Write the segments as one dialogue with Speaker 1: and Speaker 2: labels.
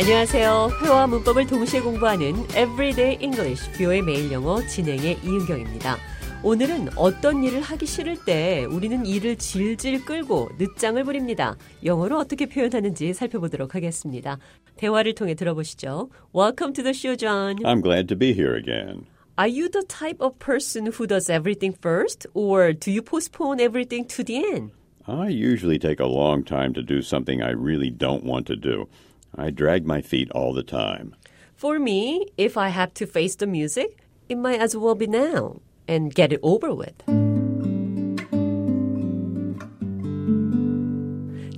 Speaker 1: 안녕하세요. 회화 문법을 동시에 공부하는 Everyday English, 뷰의 매일 영어 진행의 이은경입니다. 오늘은 어떤 일을 하기 싫을 때 우리는 일을 질질 끌고 늦장을 부립니다. 영어로 어떻게 표현하는지 살펴보도록 하겠습니다. 대화를 통해 들어보시죠. Welcome to the show, John.
Speaker 2: I'm glad to be here again.
Speaker 1: Are you the type of person who does everything first, or do you postpone everything to the end?
Speaker 2: I usually take a long time to do something I really don't want to do. I drag my feet all the time.
Speaker 1: For me, if I have to face the music, it might as well be now and get it over with.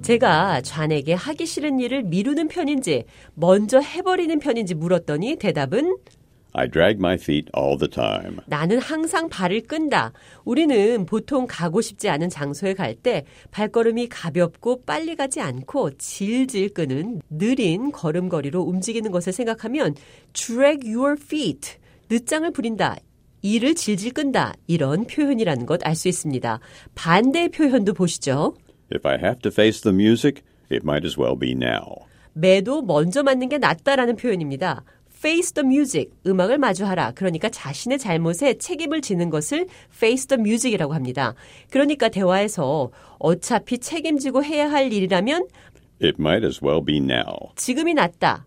Speaker 1: 제가 좌에게 하기 싫은 일을 미루는 편인지 먼저 해버리는 편인지 물었더니 대답은
Speaker 2: I drag my feet all the time.
Speaker 1: 나는 항상 발을 끈다. 우리는 보통 가고 싶지 않은 장소에 갈 때 발걸음이 가볍고 빨리 가지 않고 질질 끄는 느린 걸음걸이로 움직이는 것을 생각하면 drag your feet, 늦장을 부린다. 이를 질질 끈다. 이런 표현이라는 것 알 수 있습니다. 반대 표현도 보시죠.
Speaker 2: If I have to face the music, it might as well be now.
Speaker 1: 매도 먼저 맞는 게 낫다라는 표현입니다. Face the music, 음악을 마주하라. 그러니까 자신의 잘못에 책임을 지는 것을 face the music이라고 합니다. 그러니까 대화에서 어차피 책임지고 해야 할 일이라면
Speaker 2: It might as well be now.
Speaker 1: 지금이 낫다.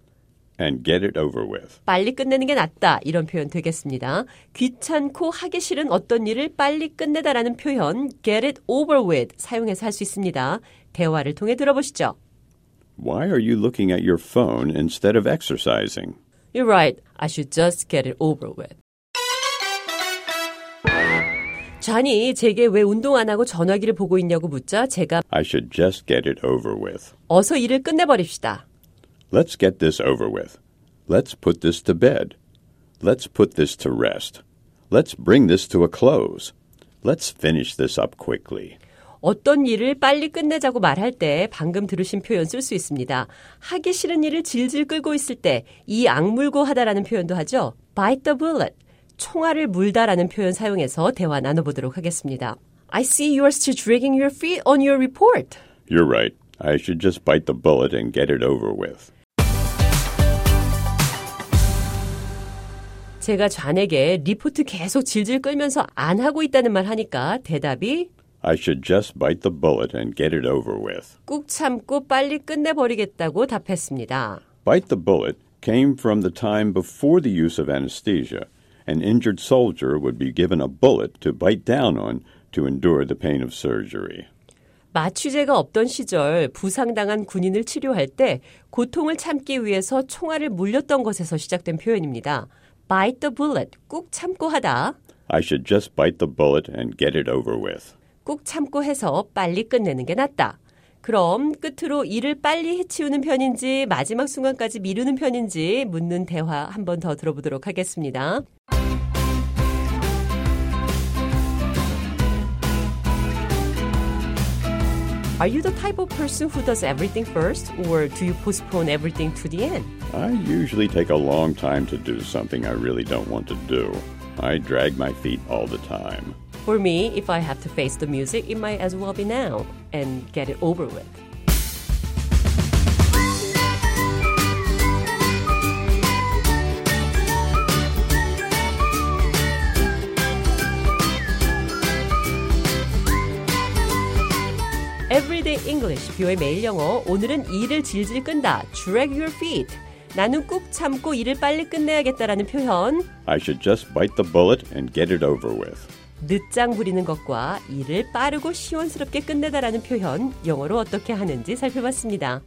Speaker 2: And get it over with.
Speaker 1: 빨리 끝내는 게 낫다. 이런 표현 되겠습니다. 귀찮고 하기 싫은 어떤 일을 빨리 끝내다라는 표현 get it over with 사용해서 할 수 있습니다. 대화를 통해 들어보시죠.
Speaker 2: Why are you looking at your phone instead of exercising?
Speaker 1: You're right. I should just get it over with. 잔이 제게 왜 운동 안 하고 전화기를 보고 있냐고 묻자 제가
Speaker 2: I should just get it over with.
Speaker 1: 어서 일을 끝내버립시다.
Speaker 2: Let's get this over with. Let's put this to bed. Let's put this to rest. Let's bring this to a close. Let's finish this up quickly.
Speaker 1: 어떤 일을 빨리 끝내자고 말할 때 방금 들으신 표현 쓸 수 있습니다. 하기 싫은 일을 질질 끌고 있을 때 이 악물고 하다라는 표현도 하죠. bite the bullet. 총알을 물다라는 표현 사용해서 대화 나눠보도록 하겠습니다. I see you are still dragging your feet on your report.
Speaker 2: You're right. I should just bite the bullet and get it over with.
Speaker 1: 제가 좌에게 리포트 계속 질질 끌면서 안 하고 있다는 말 하니까 대답이
Speaker 2: I should just bite the bullet and get it over with.
Speaker 1: 꾹 참고 빨리 끝내버리겠다고 답했습니다.
Speaker 2: Bite the bullet came from the time before the use of anesthesia. An injured soldier would be given a bullet to bite down on to endure the pain of surgery.
Speaker 1: 마취제가 없던 시절 부상당한 군인을 치료할 때 고통을 참기 위해서 총알을 물렸던 것에서 시작된 표현입니다. bite the bullet, 꾹 참고 하다.
Speaker 2: I should just bite the bullet and get it over with.
Speaker 1: 꾹 참고 해서 빨리 끝내는 게 낫다. 그럼 끝으로 일을 빨리 해치우는 편인지 마지막 순간까지 미루는 편인지 묻는 대화 한 번 더 들어보도록 하겠습니다. Are you the type of person who does everything first or do you postpone everything to the end?
Speaker 2: I usually take a long time to do something I really don't want to do. I drag my feet all the time.
Speaker 1: For me, if I have to face the music, it might as well be now and get it over with. Everyday English, 뷰의 매일 영어. 오늘은 일을 질질 끈다. Drag your feet. 나는 꾹 참고 일을 빨리 끝내야겠다라는 표현.
Speaker 2: I should just bite the bullet and get it over with.
Speaker 1: 늦장 부리는 것과 일을 빠르고 시원스럽게 끝내다라는 표현, 영어로 어떻게 하는지 살펴봤습니다.